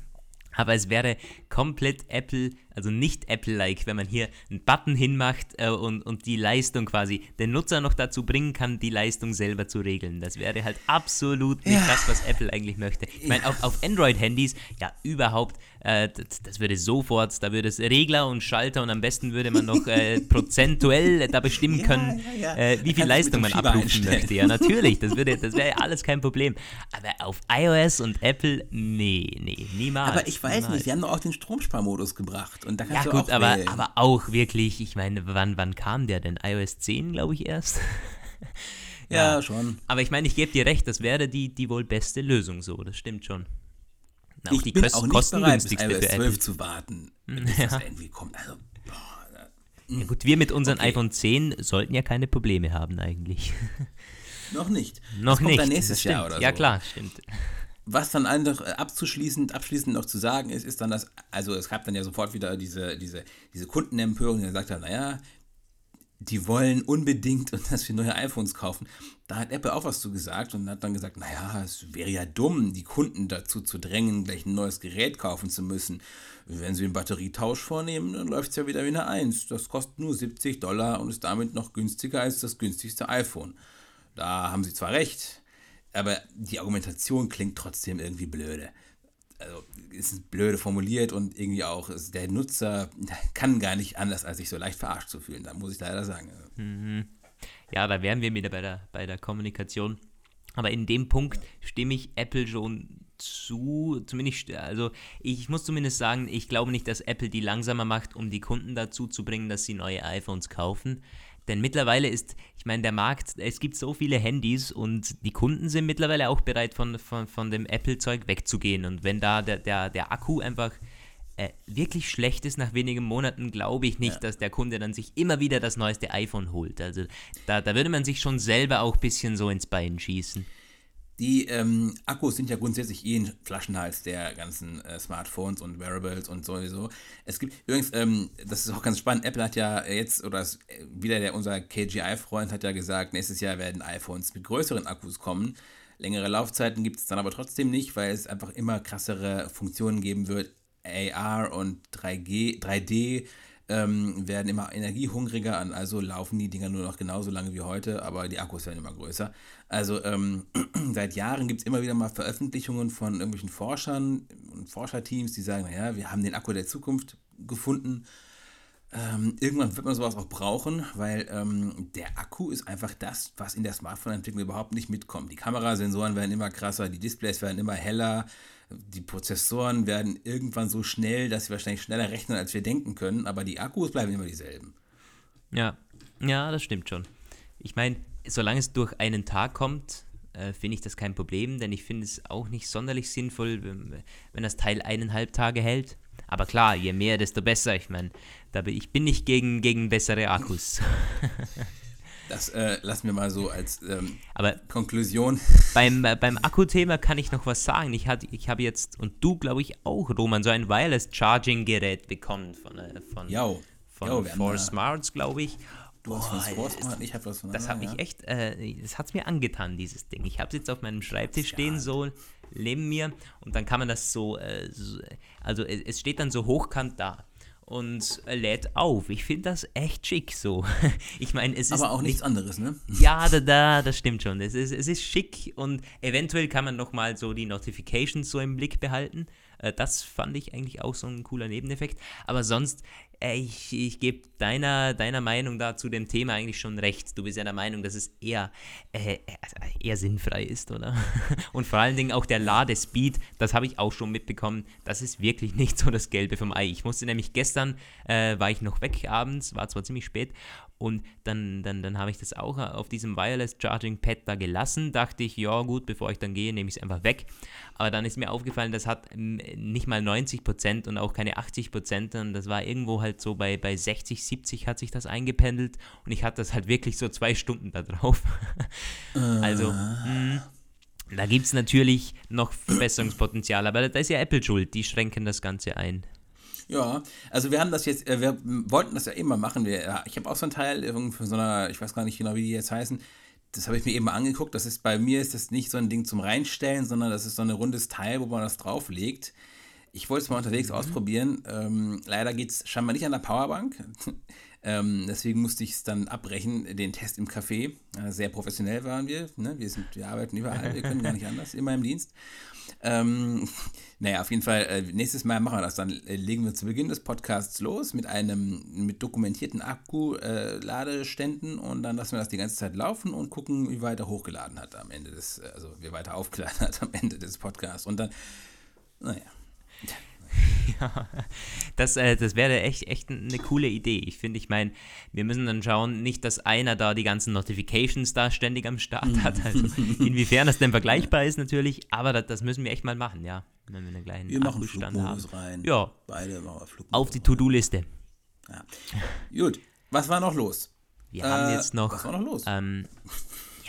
Aber es wäre komplett Apple, also nicht Apple-like, wenn man hier einen Button hinmacht äh, und, und die Leistung quasi den Nutzer noch dazu bringen kann, die Leistung selber zu regeln. Das wäre halt absolut nicht ja. das, was Apple eigentlich möchte. Ich meine, auf, auf Android-Handys, ja, überhaupt, äh, das, das, würde sofort, da würde es Regler und Schalter und am besten würde man noch äh, prozentuell da bestimmen ja, können, ja, äh, wie viel Leistung man abrufen möchte. Ja, natürlich, das, würde, das wäre ja alles kein Problem. Aber auf iOS und Apple, nee, nee, niemals. Aber ich weiß niemals. nicht, sie haben doch auch den Stromsparmodus gebracht und da kannst ja, du gut, auch aber, aber auch wirklich, ich meine, wann, wann kam der denn? iOS 10, glaube ich, erst? ja, ja, schon. Aber ich meine, ich gebe dir recht, das wäre die, die wohl beste Lösung so, das stimmt schon. Auch ich die bin auch nicht bereit, bis iOS 12 zu warten, bis ja. das irgendwie kommt. Also, boah, ja gut, wir mit unseren okay. iPhone 10 sollten ja keine Probleme haben eigentlich. Noch nicht. Noch das nicht. Kommt dann nächstes Jahr oder so. Ja klar, stimmt. Was dann einfach äh, abzuschließend, abschließend noch zu sagen ist, ist dann das, also es gab dann ja sofort wieder diese, diese, diese Kundenempörung, die sagt dann, naja, die wollen unbedingt, dass wir neue iPhones kaufen. Da hat Apple auch was zu gesagt und hat dann gesagt, naja, es wäre ja dumm, die Kunden dazu zu drängen, gleich ein neues Gerät kaufen zu müssen. Wenn sie einen Batterietausch vornehmen, dann läuft es ja wieder wie eine 1. Das kostet nur 70 Dollar und ist damit noch günstiger als das günstigste iPhone. Da haben sie zwar recht, aber die Argumentation klingt trotzdem irgendwie blöde also ist blöde formuliert und irgendwie auch der Nutzer kann gar nicht anders, als sich so leicht verarscht zu fühlen. Da muss ich leider sagen. Mhm. Ja, da wären wir wieder bei der, bei der Kommunikation. Aber in dem Punkt stimme ich Apple schon zu, zumindest, also ich muss zumindest sagen, ich glaube nicht, dass Apple die langsamer macht, um die Kunden dazu zu bringen, dass sie neue iPhones kaufen. Denn mittlerweile ist, ich meine, der Markt, es gibt so viele Handys und die Kunden sind mittlerweile auch bereit, von, von, von dem Apple-Zeug wegzugehen. Und wenn da der, der, der Akku einfach äh, wirklich schlecht ist nach wenigen Monaten, glaube ich nicht, ja. dass der Kunde dann sich immer wieder das neueste iPhone holt. Also da, da würde man sich schon selber auch ein bisschen so ins Bein schießen. Die ähm, Akkus sind ja grundsätzlich eh ein Flaschenhals der ganzen äh, Smartphones und Wearables und sowieso. Es gibt übrigens, ähm, das ist auch ganz spannend, Apple hat ja jetzt, oder es, äh, wieder der, unser KGI-Freund hat ja gesagt, nächstes Jahr werden iPhones mit größeren Akkus kommen. Längere Laufzeiten gibt es dann aber trotzdem nicht, weil es einfach immer krassere Funktionen geben wird. AR und 3G, 3D ähm, werden immer energiehungriger, also laufen die Dinger nur noch genauso lange wie heute, aber die Akkus werden immer größer. Also ähm, seit Jahren gibt es immer wieder mal Veröffentlichungen von irgendwelchen Forschern und Forscherteams, die sagen, naja, wir haben den Akku der Zukunft gefunden. Ähm, irgendwann wird man sowas auch brauchen, weil ähm, der Akku ist einfach das, was in der Smartphone-Entwicklung überhaupt nicht mitkommt. Die Kamerasensoren werden immer krasser, die Displays werden immer heller, die Prozessoren werden irgendwann so schnell, dass sie wahrscheinlich schneller rechnen, als wir denken können, aber die Akkus bleiben immer dieselben. Ja, ja, das stimmt schon. Ich meine, solange es durch einen Tag kommt, äh, finde ich das kein Problem, denn ich finde es auch nicht sonderlich sinnvoll, wenn, wenn, das Teil eineinhalb Tage hält. Aber klar, je mehr, desto besser. Ich meine, ich bin nicht gegen, gegen bessere Akkus. Das äh, lassen wir mal so als ähm, Aber Konklusion. Beim, äh, beim Akkuthema kann ich noch was sagen. Ich, ich habe jetzt, und du glaube ich auch, Roman, so ein Wireless Charging Gerät bekommen von, äh, von, Jau. von Jau, Four Smarts, glaube ich. Du hast was von Smart, ich habe was von Das habe ich echt, äh, das hat es mir angetan, dieses Ding. Ich habe es jetzt auf meinem Schreibtisch stehen, so neben mir, und dann kann man das so, äh, so also es, es steht dann so hochkant da und lädt auf. Ich finde das echt schick so. Ich meine, es ist. Aber auch nichts nicht, anderes, ne? Ja, da, da, das stimmt schon. Es ist, es ist schick und eventuell kann man nochmal so die Notifications so im Blick behalten. Äh, das fand ich eigentlich auch so ein cooler Nebeneffekt. Aber sonst, ich, ich gebe deiner, deiner Meinung da zu dem Thema eigentlich schon recht. Du bist ja der Meinung, dass es eher, äh, also eher sinnfrei ist, oder? Und vor allen Dingen auch der Ladespeed, das habe ich auch schon mitbekommen, das ist wirklich nicht so das Gelbe vom Ei. Ich musste nämlich gestern, äh, war ich noch weg abends, war zwar ziemlich spät, und dann, dann, dann habe ich das auch auf diesem Wireless Charging Pad da gelassen. Dachte ich, ja gut, bevor ich dann gehe, nehme ich es einfach weg. Aber dann ist mir aufgefallen, das hat ähm, nicht mal 90% und auch keine 80%. Und das war irgendwo halt so bei, bei 60, 70 hat sich das eingependelt. Und ich hatte das halt wirklich so zwei Stunden da drauf. also, mh, hm, da gibt es natürlich noch Verbesserungspotenzial. Aber da ist ja Apple schuld. Die schränken das Ganze ein. Ja, also wir haben das jetzt, äh, wir wollten das ja immer machen. Wir, ich habe auch so einen Teil von so einer, ich weiß gar nicht genau, wie die jetzt heißen. Das habe ich mir eben angeguckt. Das ist bei mir ist das nicht so ein Ding zum Reinstellen, sondern das ist so ein rundes Teil, wo man das drauflegt. Ich wollte es mal unterwegs mhm. ausprobieren. Ähm, leider geht es scheinbar nicht an der Powerbank. ähm, deswegen musste ich es dann abbrechen, den Test im Café. Äh, sehr professionell waren wir. Ne? Wir, sind, wir arbeiten überall, wir können gar nicht anders, immer im Dienst. Ähm, naja, auf jeden Fall, äh, nächstes Mal machen wir das. Dann äh, legen wir zu Beginn des Podcasts los mit einem mit dokumentierten Akku-Ladeständen äh, und dann lassen wir das die ganze Zeit laufen und gucken, wie weit er hochgeladen hat am Ende des, also wie weit er aufgeladen hat am Ende des Podcasts. Und dann, naja. ja, das, äh, das wäre echt, echt eine coole Idee. Ich finde, ich meine, wir müssen dann schauen, nicht, dass einer da die ganzen Notifications da ständig am Start hat. Also inwiefern das denn vergleichbar ist natürlich, aber das, das müssen wir echt mal machen, ja. Wenn wir einen kleinen wir machen haben. rein. Ja. Beide machen Auf die To-Do-Liste. Ja. Gut, was war noch los? Wir äh, haben jetzt noch. Was war noch los? Ähm,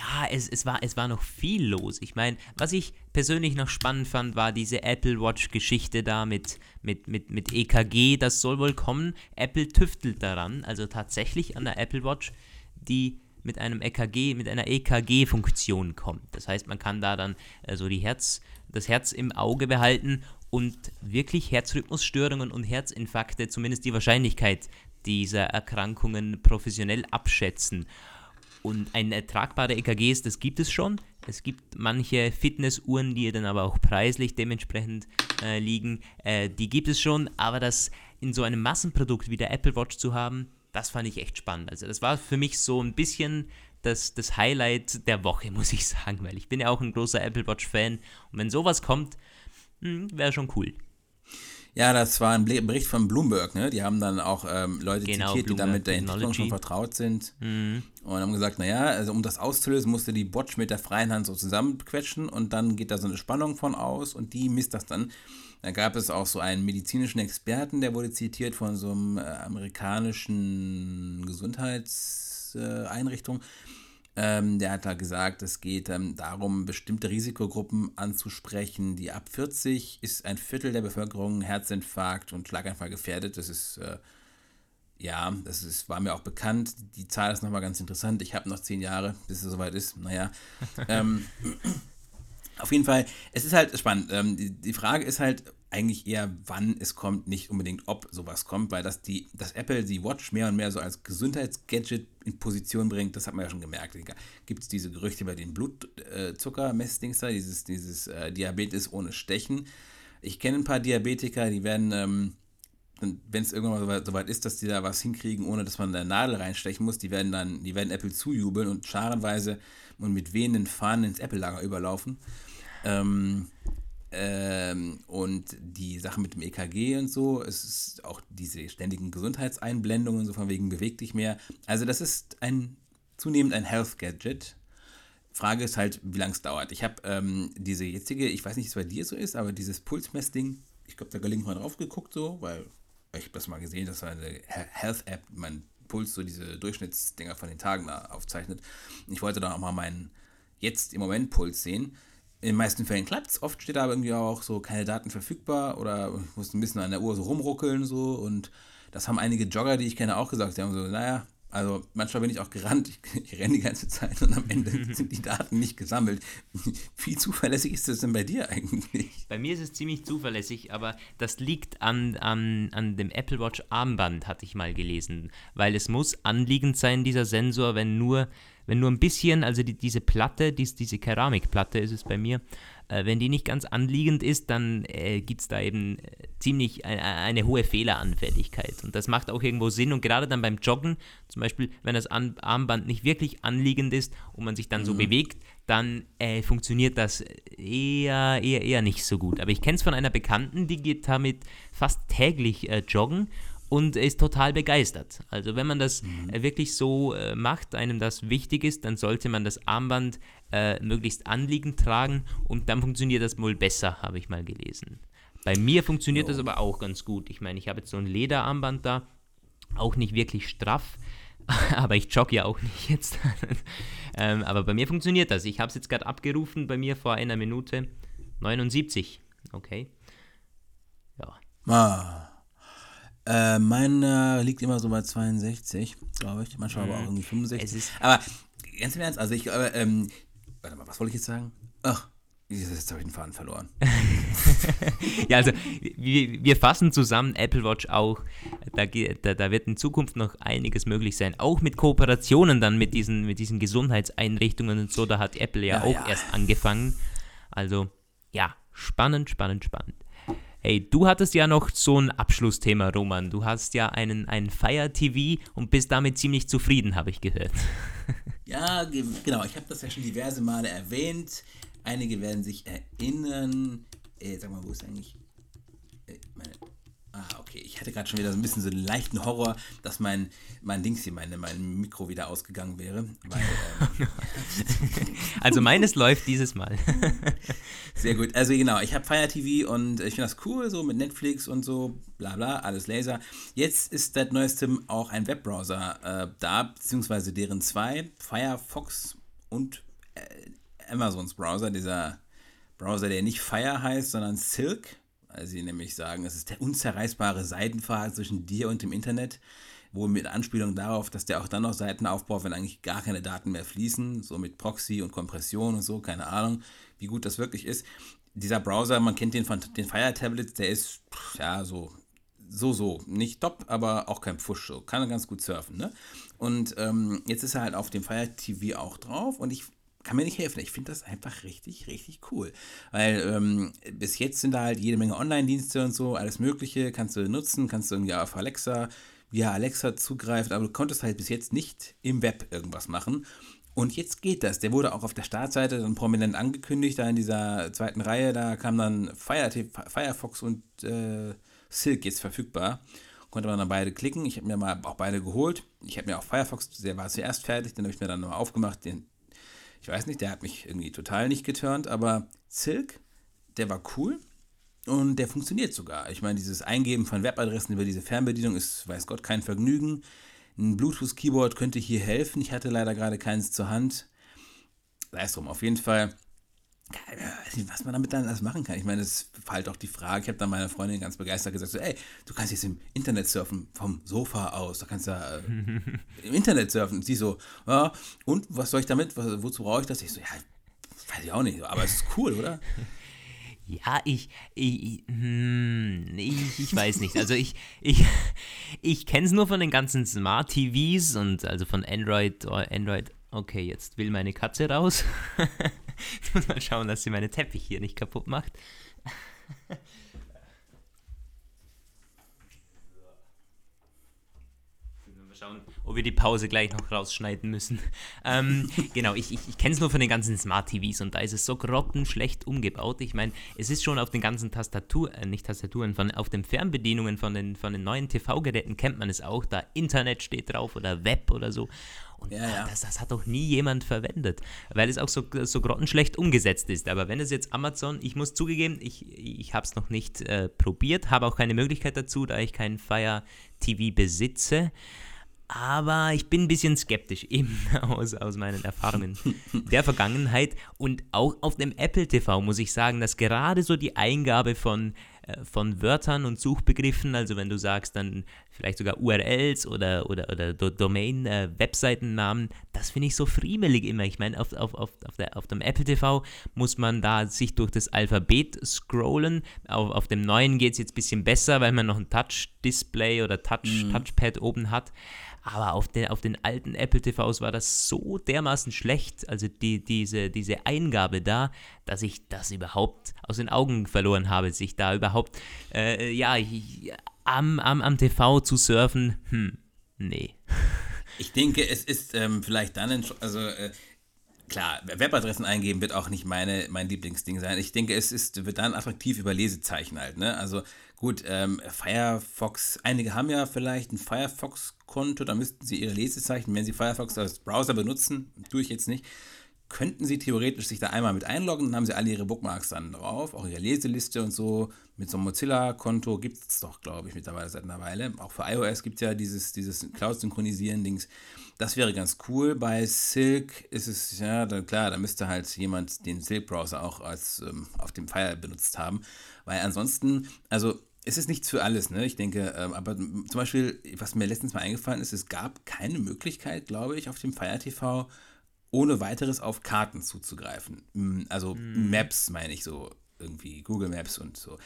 ah, es, es, war, es war noch viel los. Ich meine, was ich persönlich noch spannend fand, war diese Apple Watch-Geschichte da mit, mit, mit, mit EKG. Das soll wohl kommen. Apple tüftelt daran, also tatsächlich an der Apple Watch, die mit einem EKG, mit einer EKG-Funktion kommt. Das heißt, man kann da dann äh, so die Herz, das Herz im Auge behalten und wirklich Herzrhythmusstörungen und Herzinfarkte, zumindest die Wahrscheinlichkeit dieser Erkrankungen professionell abschätzen. Und ein tragbare EKG, das gibt es schon. Es gibt manche Fitnessuhren, die dann aber auch preislich dementsprechend äh, liegen. Äh, die gibt es schon, aber das in so einem Massenprodukt wie der Apple Watch zu haben, das fand ich echt spannend. Also das war für mich so ein bisschen das, das Highlight der Woche, muss ich sagen, weil ich bin ja auch ein großer Apple Watch-Fan. Und wenn sowas kommt, hm, wäre schon cool. Ja, das war ein Bericht von Bloomberg, ne? Die haben dann auch ähm, Leute genau, zitiert, Bloomberg die damit der Entwicklung schon vertraut sind. Mhm. Und haben gesagt, naja, also um das auszulösen, musste die Watch mit der freien Hand so zusammenquetschen und dann geht da so eine Spannung von aus und die misst das dann. Da gab es auch so einen medizinischen Experten, der wurde zitiert von so einem äh, amerikanischen Gesundheitseinrichtung. Äh, ähm, der hat da gesagt, es geht ähm, darum, bestimmte Risikogruppen anzusprechen. Die ab 40 ist ein Viertel der Bevölkerung Herzinfarkt und Schlaganfall gefährdet. Das ist, äh, ja, das ist, war mir auch bekannt. Die Zahl ist nochmal ganz interessant. Ich habe noch zehn Jahre, bis es soweit ist. Naja. ähm, auf jeden Fall, es ist halt spannend. Ähm, die, die Frage ist halt, eigentlich eher, wann es kommt, nicht unbedingt, ob sowas kommt, weil das die, dass Apple die Watch mehr und mehr so als Gesundheitsgadget in Position bringt, das hat man ja schon gemerkt. Gibt es diese Gerüchte über den Blutzuckermessdings da, dieses, dieses äh, Diabetes ohne Stechen. Ich kenne ein paar Diabetiker, die werden, ähm, wenn es irgendwann mal so weit ist, dass die da was hinkriegen, ohne dass man da Nadel reinstechen muss, die werden dann, die werden Apple zujubeln und scharenweise und mit wehenden Fahnen ins Apple-Lager überlaufen. Ähm, ähm, und die Sache mit dem EKG und so, es ist auch diese ständigen Gesundheitseinblendungen, so von wegen beweg dich mehr. Also das ist ein zunehmend ein Health Gadget. Frage ist halt, wie lange es dauert. Ich habe ähm, diese jetzige, ich weiß nicht, es bei dir so ist, aber dieses Pulsmessding, ich glaube, da gelingt mal drauf geguckt, so, weil ich habe das mal gesehen, das war eine Health-App, mein Puls, so diese Durchschnittsdinger von den Tagen da aufzeichnet. Ich wollte dann auch mal meinen jetzt im Moment Puls sehen in den meisten Fällen klappt es. Oft steht da aber irgendwie auch so keine Daten verfügbar oder ich muss ein bisschen an der Uhr so rumruckeln so und das haben einige Jogger, die ich kenne, auch gesagt. Die haben so, naja, also manchmal bin ich auch gerannt, ich, ich renne die ganze Zeit und am Ende sind die Daten nicht gesammelt. Wie zuverlässig ist das denn bei dir eigentlich? Bei mir ist es ziemlich zuverlässig, aber das liegt an, an, an dem Apple Watch Armband, hatte ich mal gelesen. Weil es muss anliegend sein, dieser Sensor, wenn nur wenn nur ein bisschen, also die, diese Platte, dies, diese Keramikplatte ist es bei mir, äh, wenn die nicht ganz anliegend ist, dann äh, gibt es da eben äh, ziemlich eine, eine, hohe Fehleranfälligkeit. Und das macht auch irgendwo Sinn. Und gerade dann beim Joggen, zum Beispiel, wenn das An Armband nicht wirklich anliegend ist und man sich dann mhm. so bewegt, dann äh, funktioniert das eher, eher, eher nicht so gut. Aber ich kenne es von einer Bekannten, die geht damit fast täglich äh, joggen und ist total begeistert. Also wenn man das mhm. Äh, wirklich so äh, macht, einem das wichtig ist, dann sollte man das Armband äh, möglichst anliegend tragen und dann funktioniert das wohl besser, habe ich mal gelesen. Bei mir funktioniert jo. das aber auch ganz gut. Ich meine, ich habe jetzt so ein Lederarmband da, auch nicht wirklich straff, aber ich jogge ja auch nicht jetzt. ähm, aber bei mir funktioniert das. Ich habe es jetzt gerade abgerufen, bei mir vor einer Minute 79. Okay. Ja. Ah. Äh, meiner liegt immer so bei 62, glaube ich. Manchmal aber auch mhm. irgendwie 65. aber ganz im Ernst, also ich, aber, ähm, warte mal, was wollte ich jetzt sagen? Ach, jetzt habe ich den Faden verloren. ja, also wir, wir, fassen zusammen Apple Watch auch. Da, da, da, wird in Zukunft noch einiges möglich sein. Auch mit Kooperationen dann mit diesen, mit diesen Gesundheitseinrichtungen und so. Da hat Apple ja, ja auch ja. erst angefangen. Also ja, spannend, spannend, spannend. Hey, du hattest ja noch so ein Abschlussthema, Roman. Du hast ja einen, einen Fire TV und bist damit ziemlich zufrieden, habe ich gehört. Ja, genau. Ich habe das ja schon diverse Male erwähnt. Einige werden sich erinnern. Äh, sag mal, wo ist eigentlich äh, meine Ah, okay. Ich hatte gerade schon wieder so ein bisschen so einen leichten Horror, dass mein, mein Dings hier, meine, mein Mikro wieder ausgegangen wäre. Weil, ähm, also meines läuft dieses Mal. Sehr gut. Also genau, ich habe Fire TV und ich finde das cool, so mit Netflix und so, bla bla, alles Laser. Jetzt ist seit neuestem auch ein Webbrowser äh, da, beziehungsweise deren zwei, Firefox und äh, Amazons Browser, dieser Browser, der nicht Fire heißt, sondern Silk, weil sie nämlich sagen, es ist der unzerreißbare Seidenfaden zwischen dir und dem Internet, wohl mit Anspielung darauf, dass der auch dann noch Seiten aufbaut, wenn eigentlich gar keine Daten mehr fließen, so mit Proxy und Kompression und so, keine Ahnung, wie gut das wirklich ist. Dieser Browser, man kennt den von den Fire Tablets, der ist ja so so, so. Nicht top, aber auch kein Pfusch. So. Kann er ganz gut surfen, ne? Und ähm, jetzt ist er halt auf dem Fire TV auch drauf und ich kann mir nicht helfen. Ich finde das einfach richtig, richtig cool. Weil ähm, bis jetzt sind da halt jede Menge Online-Dienste und so, alles Mögliche, kannst du nutzen, kannst du irgendwie auf Alexa, via Alexa zugreifen, aber du konntest halt bis jetzt nicht im Web irgendwas machen. Und jetzt geht das. Der wurde auch auf der Startseite dann prominent angekündigt, da in dieser zweiten Reihe, da kam dann Fire, Firefox und äh, Silk jetzt verfügbar. Konnte man dann beide klicken. Ich habe mir mal auch beide geholt. Ich habe mir auch Firefox, der war zuerst fertig, den habe ich mir dann nochmal aufgemacht. Den, ich weiß nicht, der hat mich irgendwie total nicht geturnt, aber Silk, der war cool und der funktioniert sogar. Ich meine, dieses Eingeben von Webadressen über diese Fernbedienung ist, weiß Gott, kein Vergnügen. Ein Bluetooth-Keyboard könnte hier helfen. Ich hatte leider gerade keins zur Hand. Sei es drum, auf jeden Fall was man damit dann alles machen kann. Ich meine, es war halt auch die Frage, ich habe dann meiner Freundin ganz begeistert gesagt, so, ey, du kannst jetzt im Internet surfen, vom Sofa aus, da kannst du ja äh, im Internet surfen. Und sie so, ja, und was soll ich damit, wozu brauche ich das? Ich so, ja, weiß ich auch nicht, aber es ist cool, oder? Ja, ich, ich, hm, ich, ich, weiß nicht. Also ich, ich, ich kenne es nur von den ganzen Smart TVs und also von Android, Android Okay, jetzt will meine Katze raus. ich muss mal schauen, dass sie meine Teppich hier nicht kaputt macht. mal schauen, ob wir die Pause gleich noch rausschneiden müssen. Ähm, genau, ich, ich, ich kenne es nur von den ganzen Smart TVs und da ist es so grottenschlecht umgebaut. Ich meine, es ist schon auf den ganzen Tastatur, äh, nicht Tastaturen, von, auf den Fernbedienungen von den, von den neuen TV-Geräten kennt man es auch. Da Internet steht drauf oder Web oder so. Und ja, ja. Das, das, hat doch nie jemand verwendet, weil es auch so, so grottenschlecht umgesetzt ist. Aber wenn es jetzt Amazon, ich muss zugeben, ich, ich habe es noch nicht äh, probiert, habe auch keine Möglichkeit dazu, da ich kein Fire TV besitze. Aber ich bin ein bisschen skeptisch, eben aus, aus meinen Erfahrungen der Vergangenheit. Und auch auf dem Apple TV muss ich sagen, dass gerade so die Eingabe von von Wörtern und Suchbegriffen, also wenn du sagst dann vielleicht sogar URLs oder, oder, oder Domain, äh, das finde ich so friemelig immer. Ich meine, auf, auf, auf, auf, der, auf dem Apple TV muss man da sich durch das Alphabet scrollen. Auf, auf dem neuen geht es jetzt ein bisschen besser, weil man noch ein Touch-Display oder Touch, mhm. Touchpad oben hat. Aber auf, den, auf den alten Apple TVs war das so dermaßen schlecht, also die, diese, diese Eingabe da, dass ich das überhaupt aus den Augen verloren habe, sich da überhaupt, äh, ja, am, am, am TV zu surfen, hm, nee. Ich denke, es ist ähm, vielleicht dann, also äh, klar, Webadressen eingeben wird auch nicht meine, mein Lieblingsding sein. Ich denke, es ist, wird dann attraktiv über Lesezeichen halt, ne? Also gut, ähm, Firefox, einige haben ja vielleicht ein Firefox-Konto, da müssten sie ihre Lesezeichen, wenn sie Firefox als Browser benutzen, tue ich jetzt nicht, könnten sie theoretisch sich da einmal mit einloggen, dann haben sie alle ihre Bookmarks dann drauf, auch ihre Leseliste und so. Mit so einem Mozilla-Konto gibt es doch, glaube ich, mittlerweile seit einer Weile. Auch für iOS gibt es ja dieses, dieses Cloud-Synchronisieren-Dings. Das wäre ganz cool. Bei Silk ist es, ja, da, klar, da müsste halt jemand den Silk-Browser auch als ähm, auf dem Fire benutzt haben. Weil ansonsten, also es ist nichts für alles, ne? Ich denke, ähm, aber zum Beispiel, was mir letztens mal eingefallen ist, es gab keine Möglichkeit, glaube ich, auf dem Fire TV ohne weiteres auf Karten zuzugreifen. Also hm. Maps meine ich so, irgendwie Google Maps und so.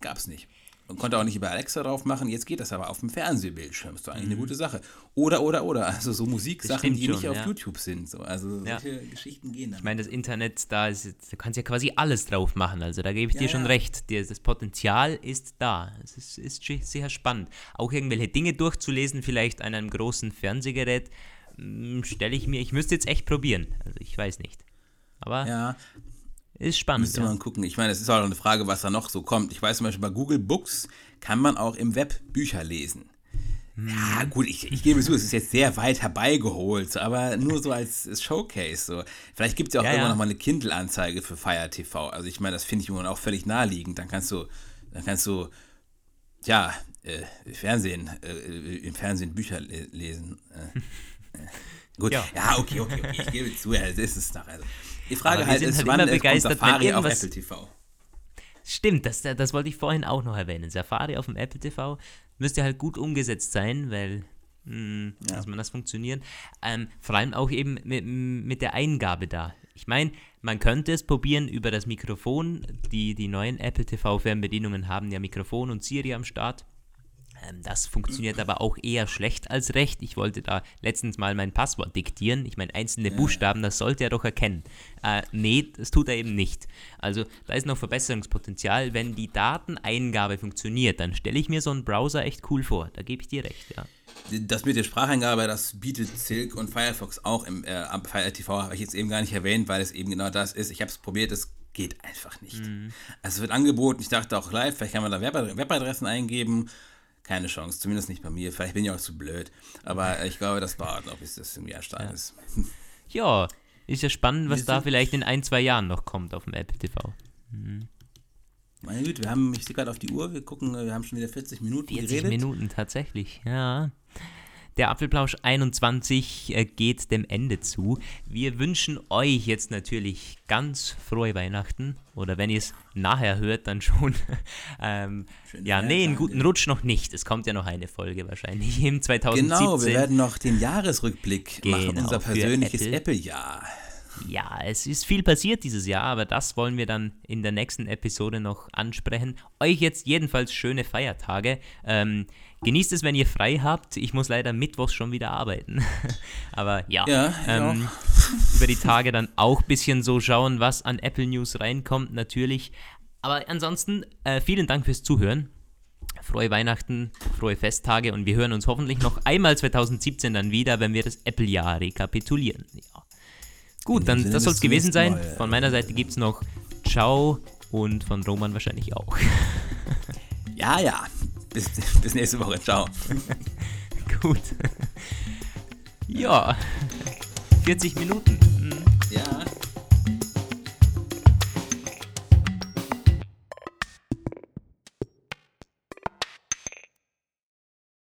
Gab es nicht. Man konnte auch nicht über Alexa drauf machen. Jetzt geht das aber auf dem Fernsehbildschirm. Ist doch eigentlich mhm. eine gute Sache. Oder, oder, oder. Also so Musiksachen, die schon, nicht auf YouTube sind. So. Also solche ja. Geschichten gehen dann. Ich meine, das Internet, da ist, du kannst ja quasi alles drauf machen. Also da gebe ich ja, dir schon ja. recht. Das Potenzial ist da. Es ist, ist sehr spannend. Auch irgendwelche Dinge durchzulesen, vielleicht an einem großen Fernsehgerät, hm, stelle ich mir, ich müsste jetzt echt probieren. Also ich weiß nicht. Aber ja, ist spannend. Müsste ja. man gucken. Ich meine, es ist auch eine Frage, was da noch so kommt. Ich weiß zum Beispiel, bei Google Books kann man auch im Web Bücher lesen. Ja, gut, ich, ich gebe zu, es ist jetzt sehr weit herbeigeholt, aber nur so als Showcase. So. Vielleicht gibt es ja auch ja, immer ja. noch mal eine Kindle-Anzeige für Fire TV. Also ich meine, das finde ich auch völlig naheliegend. Dann kannst du, dann kannst du, ja, äh, Fernsehen, äh, im Fernsehen Bücher le lesen. Äh. Gut. Ja. Ja, okay, okay, okay. Ich gebe zu, ja, das ist es doch. Also. Die Frage halt ist, halt wann immer begeistert, kommt Safari auf Apple TV. Stimmt, das, das wollte ich vorhin auch noch erwähnen. Safari auf dem Apple TV müsste halt gut umgesetzt sein, weil mh, Ja. dass man das funktioniert. Ähm, vor allem auch eben mit, mit der Eingabe da. Ich meine, man könnte es probieren über das Mikrofon. Die, die neuen Apple TV Fernbedienungen haben ja Mikrofon und Siri am Start. Ähm, das funktioniert aber auch eher schlecht als recht. Ich wollte da letztens mal mein Passwort diktieren. Ich meine, einzelne Buchstaben, das sollte er doch erkennen. Äh, nee, das tut er eben nicht. Also da ist noch Verbesserungspotenzial. Wenn die Dateneingabe funktioniert, dann stelle ich mir so einen Browser echt cool vor. Da gebe ich dir recht, ja. Das mit der Spracheingabe, das bietet Silk und Firefox auch im äh, am Fire TV, habe ich jetzt eben gar nicht erwähnt, weil es eben genau das ist. Ich habe es probiert, es geht einfach nicht. Mhm. Also es wird angeboten, ich dachte auch live, vielleicht kann man da Web Webadressen eingeben. Keine Chance, zumindest nicht bei mir. Vielleicht bin ich auch zu blöd. Aber ich glaube, das dauert noch, bis das irgendwie erstarrt ist. Ja, ist ja spannend, was da vielleicht in ein, zwei Jahren noch kommt auf dem Apple TV. Meine Güte, wir haben, ich sehe gerade auf die Uhr, wir gucken, wir haben schon wieder 40 Minuten 40 geredet. Minuten tatsächlich, ja. Der Apfelplausch 21 äh, geht dem Ende zu. Wir wünschen euch jetzt natürlich ganz frohe Weihnachten. Oder wenn ihr es nachher hört, dann schon. ähm, ja, nee, einen guten Rutsch noch nicht. Es kommt ja noch eine Folge wahrscheinlich im 2017. Genau, wir werden noch den Jahresrückblick machen, Genau, unser für persönliches Apple. Apple-Jahr. Ja, es ist viel passiert dieses Jahr, aber das wollen wir dann in der nächsten Episode noch ansprechen. Euch jetzt jedenfalls schöne Feiertage. Ähm, genießt es, wenn ihr frei habt. Ich muss leider mittwochs schon wieder arbeiten. aber ja, Ja, ähm, über die Tage dann auch ein bisschen so schauen, was an Apple News reinkommt, natürlich. Aber ansonsten, äh, vielen Dank fürs Zuhören. Frohe Weihnachten, frohe Festtage und wir hören uns hoffentlich noch einmal 2017 dann wieder, wenn wir das Apple-Jahr rekapitulieren. Ja. Gut, dann das soll es gewesen sein. Mal. Von meiner Seite gibt es noch Ciao und von Roman wahrscheinlich auch. Ja, ja. Bis, bis nächste Woche. Ciao. Gut. ja, 40 Minuten. Mhm. Ja.